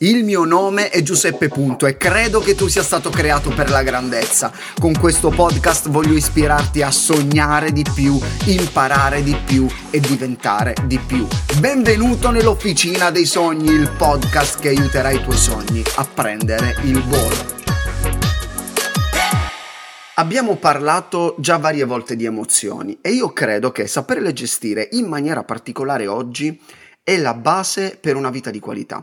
Il mio nome è Giuseppe Punto e credo che tu sia stato creato per la grandezza. Con questo podcast voglio ispirarti a sognare di più, imparare di più e diventare di più. Benvenuto nell'Officina dei Sogni, il podcast che aiuterà i tuoi sogni a prendere il volo. Abbiamo parlato già varie volte di emozioni e io credo che saperle gestire in maniera particolare oggi è la base per una vita di qualità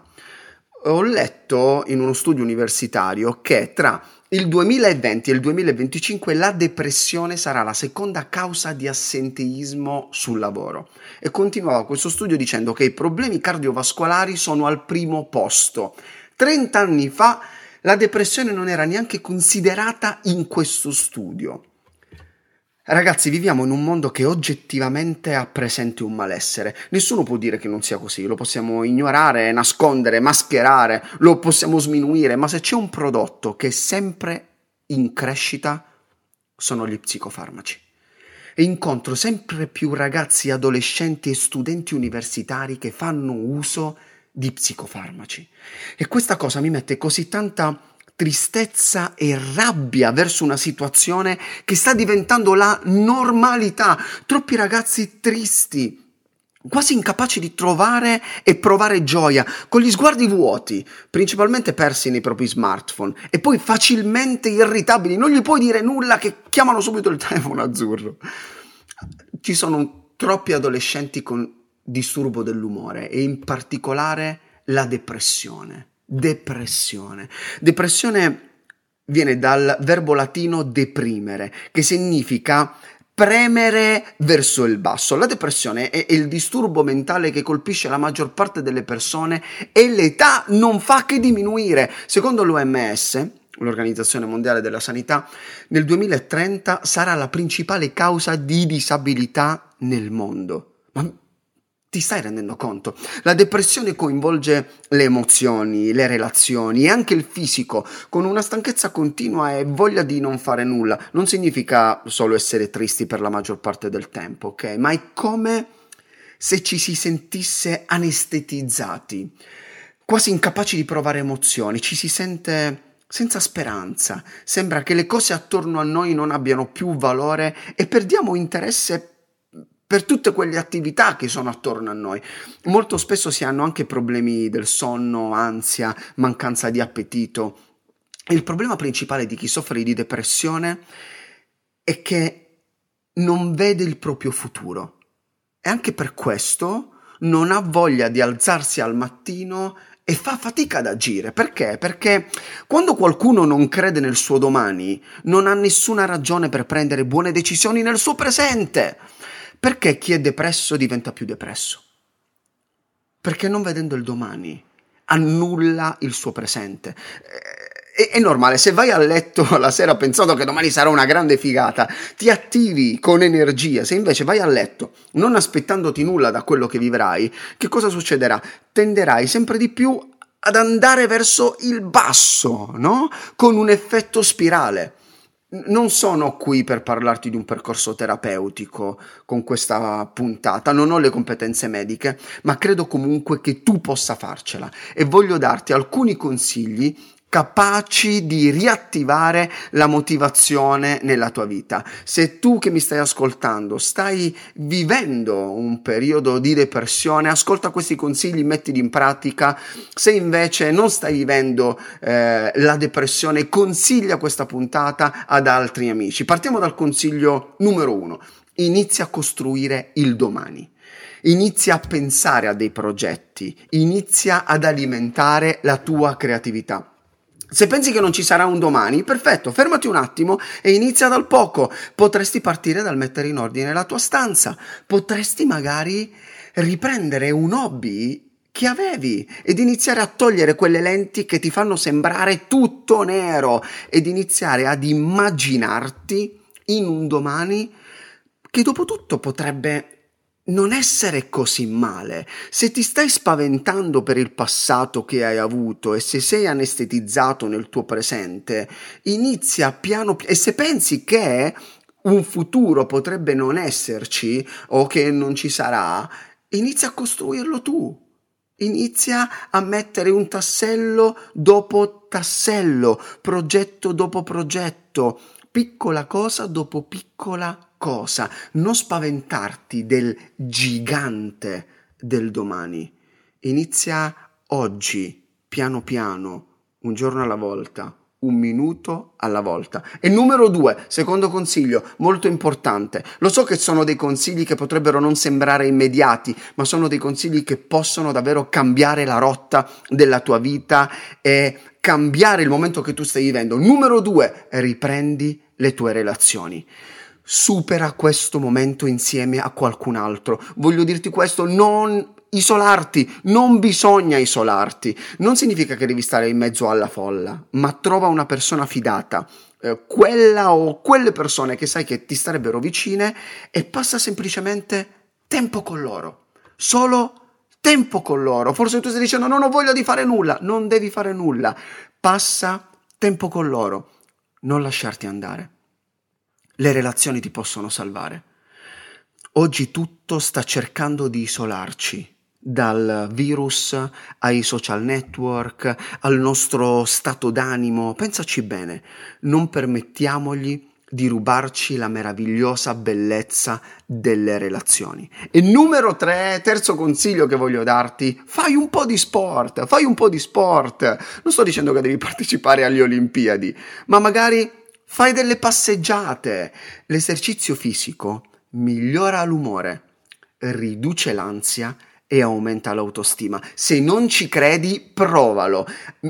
ho letto in uno studio universitario che tra il 2020 e il 2025 la depressione sarà la seconda causa di assenteismo sul lavoro. E continuava questo studio dicendo che i problemi cardiovascolari sono al primo posto. 30 anni fa la depressione non era neanche considerata in questo studio. Ragazzi, viviamo in un mondo che oggettivamente ha presente un malessere. Nessuno può dire che non sia così, lo possiamo ignorare, nascondere, mascherare, lo possiamo sminuire, ma se c'è un prodotto che è sempre in crescita, sono gli psicofarmaci. E incontro sempre più ragazzi, adolescenti e studenti universitari che fanno uso di psicofarmaci. E questa cosa mi mette così tanta tristezza e rabbia verso una situazione che sta diventando la normalità. Troppi ragazzi tristi, quasi incapaci di trovare e provare gioia, con gli sguardi vuoti, principalmente persi nei propri smartphone, e poi facilmente irritabili, non gli puoi dire nulla che chiamano subito il telefono azzurro. Ci sono troppi adolescenti con disturbo dell'umore e in particolare la depressione depressione. Depressione viene dal verbo latino deprimere, che significa premere verso il basso. La depressione è il disturbo mentale che colpisce la maggior parte delle persone e l'età non fa che diminuire. Secondo l'OMS, l'Organizzazione Mondiale della Sanità, nel 2030 sarà la principale causa di disabilità nel mondo. Ma ti stai rendendo conto? La depressione coinvolge le emozioni, le relazioni e anche il fisico, con una stanchezza continua e voglia di non fare nulla. Non significa solo essere tristi per la maggior parte del tempo, ok? Ma è come se ci si sentisse anestetizzati, quasi incapaci di provare emozioni, ci si sente senza speranza, sembra che le cose attorno a noi non abbiano più valore e perdiamo interesse per tutte quelle attività che sono attorno a noi. Molto spesso si hanno anche problemi del sonno, ansia, mancanza di appetito. il problema principale di chi soffre di depressione è che non vede il proprio futuro e anche per questo non ha voglia di alzarsi al mattino e fa fatica ad agire. Perché? Perché quando qualcuno non crede nel suo domani, non ha nessuna ragione per prendere buone decisioni nel suo presente. Perché chi è depresso diventa più depresso? Perché non vedendo il domani annulla il suo presente. È, è, normale, se vai a letto la sera pensando che domani sarà una grande figata, ti attivi con energia, se invece vai a letto non aspettandoti nulla da quello che vivrai, che cosa succederà? Tenderai sempre di più ad andare verso il basso, no? Con un effetto spirale non sono qui per parlarti di un percorso terapeutico con questa puntata, non ho le competenze mediche, ma credo comunque che tu possa farcela e voglio darti alcuni consigli capaci di riattivare la motivazione nella tua vita. Se tu che mi stai ascoltando stai vivendo un periodo di depressione, ascolta questi consigli, mettili in pratica. Se invece non stai vivendo eh, la depressione, consiglia questa puntata ad altri amici. Partiamo dal consiglio numero uno. Inizia a costruire il domani. Inizia a pensare a dei progetti, inizia ad alimentare la tua creatività. Se pensi che non ci sarà un domani, perfetto, fermati un attimo e inizia dal poco. Potresti partire dal mettere in ordine la tua stanza, potresti magari riprendere un hobby che avevi ed iniziare a togliere quelle lenti che ti fanno sembrare tutto nero ed iniziare ad immaginarti in un domani che dopo tutto potrebbe non essere così male. Se ti stai spaventando per il passato che hai avuto e se sei anestetizzato nel tuo presente, inizia piano piano e se pensi che un futuro potrebbe non esserci o che non ci sarà, inizia a costruirlo tu. Inizia a mettere un tassello dopo tassello, progetto dopo progetto, piccola cosa dopo piccola cosa. Non spaventarti del gigante del domani. Inizia oggi, piano piano, un giorno alla volta, un minuto alla volta. E numero due, secondo consiglio, molto importante. Lo so che sono dei consigli che potrebbero non sembrare immediati, ma sono dei consigli che possono davvero cambiare la rotta della tua vita e cambiare il momento che tu stai vivendo. Numero due, riprendi le tue relazioni supera questo momento insieme a qualcun altro. Voglio dirti questo, non isolarti, non bisogna isolarti. Non significa che devi stare in mezzo alla folla, ma trova una persona fidata, eh, quella o quelle persone che sai che ti starebbero vicine e passa semplicemente tempo con loro. Solo tempo con loro. Forse tu stai dicendo non ho voglia di fare nulla, non devi fare nulla. Passa tempo con loro. Non lasciarti andare. Le relazioni ti possono salvare. Oggi tutto sta cercando di isolarci dal virus ai social network, al nostro stato d'animo. Pensaci bene, non permettiamogli di rubarci la meravigliosa bellezza delle relazioni. E numero tre, terzo consiglio che voglio darti, fai un po' di sport, fai un po' di sport. Non sto dicendo che devi partecipare alle Olimpiadi, ma magari fai delle passeggiate. L'esercizio fisico migliora l'umore, riduce l'ansia e aumenta l'autostima. Se non ci credi, provalo.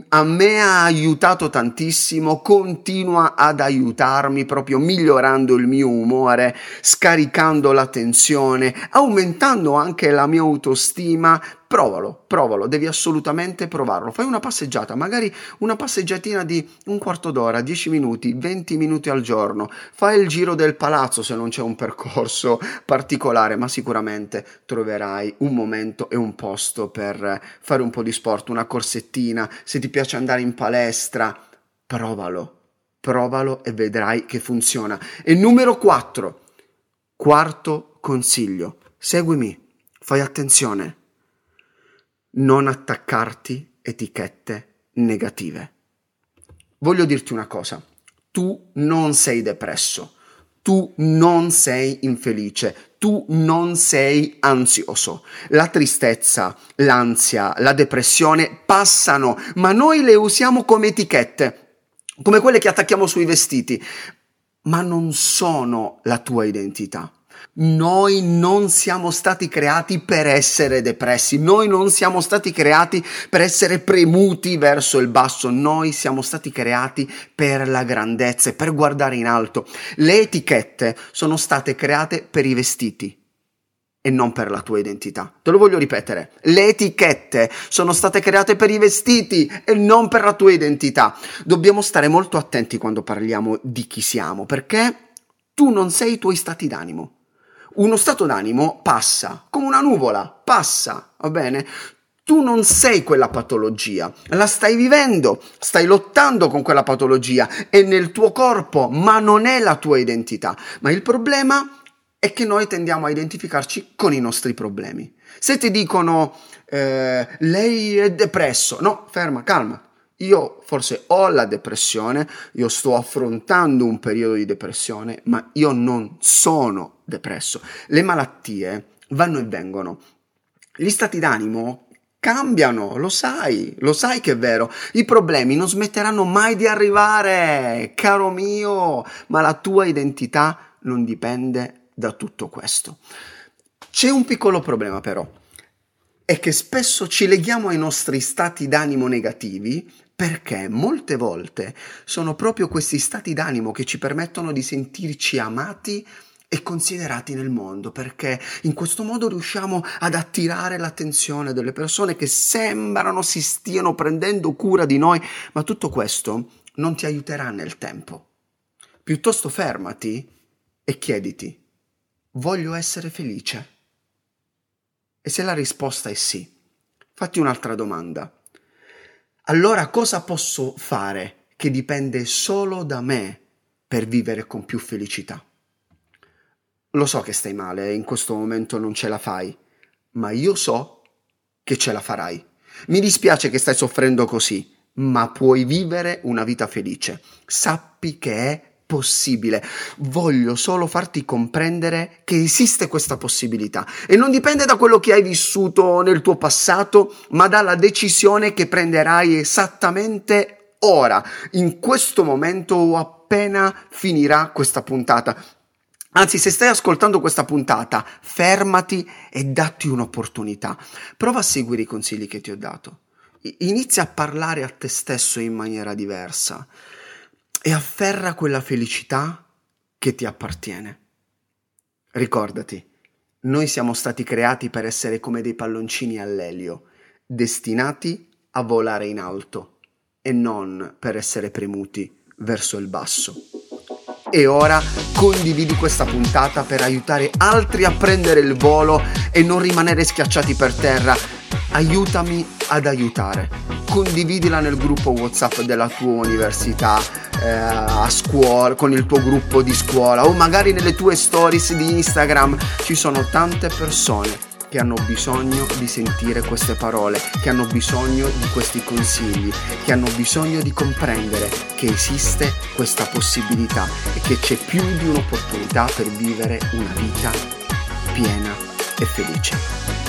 A me ha aiutato tantissimo, continua ad aiutarmi proprio migliorando il mio umore, scaricando la tensione, aumentando anche la mia autostima Provalo, provalo, devi assolutamente provarlo. Fai una passeggiata, magari una passeggiatina di un quarto d'ora, 10 minuti, 20 minuti al giorno. Fai il giro del palazzo se non c'è un percorso particolare, ma sicuramente troverai un momento e un posto per fare un po' di sport, una corsettina, se ti piace andare in palestra, provalo. Provalo e vedrai che funziona. E numero 4. Quarto consiglio. Seguimi, fai attenzione non attaccarti etichette negative. Voglio dirti una cosa, tu non sei depresso, tu non sei infelice, tu non sei ansioso. La tristezza, l'ansia, la depressione passano, ma noi le usiamo come etichette, come quelle che attacchiamo sui vestiti, ma non sono la tua identità. Noi non siamo stati creati per essere depressi, noi non siamo stati creati per essere premuti verso il basso, noi siamo stati creati per la grandezza e per guardare in alto. Le etichette sono state create per i vestiti e non per la tua identità. Te lo voglio ripetere, le etichette sono state create per i vestiti e non per la tua identità. Dobbiamo stare molto attenti quando parliamo di chi siamo, perché tu non sei i tuoi stati d'animo. Uno stato d'animo passa, come una nuvola, passa, va bene? Tu non sei quella patologia, la stai vivendo, stai lottando con quella patologia, è nel tuo corpo, ma non è la tua identità. Ma il problema è che noi tendiamo a identificarci con i nostri problemi. Se ti dicono eh, lei è depresso, no, ferma, calma, io forse ho la depressione, io sto affrontando un periodo di depressione, ma io non sono depresso. Le malattie vanno e vengono. Gli stati d'animo cambiano, lo sai, lo sai che è vero. I problemi non smetteranno mai di arrivare, caro mio, ma la tua identità non dipende da tutto questo. C'è un piccolo problema però, è che spesso ci leghiamo ai nostri stati d'animo negativi perché molte volte sono proprio questi stati d'animo che ci permettono di sentirci amati e considerati nel mondo, perché in questo modo riusciamo ad attirare l'attenzione delle persone che sembrano si stiano prendendo cura di noi, ma tutto questo non ti aiuterà nel tempo. Piuttosto fermati e chiediti, voglio essere felice? E se la risposta è sì, fatti un'altra domanda allora cosa posso fare che dipende solo da me per vivere con più felicità? Lo so che stai male, in questo momento non ce la fai, ma io so che ce la farai. Mi dispiace che stai soffrendo così, ma puoi vivere una vita felice. Sappi che è possibile. Voglio solo farti comprendere che esiste questa possibilità e non dipende da quello che hai vissuto nel tuo passato, ma dalla decisione che prenderai esattamente ora, in questo momento o appena finirà questa puntata. Anzi, se stai ascoltando questa puntata, fermati e datti un'opportunità. Prova a seguire i consigli che ti ho dato. Inizia a parlare a te stesso in maniera diversa e afferra quella felicità che ti appartiene. Ricordati, noi siamo stati creati per essere come dei palloncini all'elio, destinati a volare in alto e non per essere premuti verso il basso. E ora condividi questa puntata per aiutare altri a prendere il volo e non rimanere schiacciati per terra. Aiutami ad aiutare. Condividila nel gruppo WhatsApp della tua università, eh, a scuola, con il tuo gruppo di scuola o magari nelle tue stories di Instagram. Ci sono tante persone che hanno bisogno di sentire queste parole, che hanno bisogno di questi consigli, che hanno bisogno di comprendere che esiste questa possibilità e che c'è più di un'opportunità per vivere una vita piena e felice.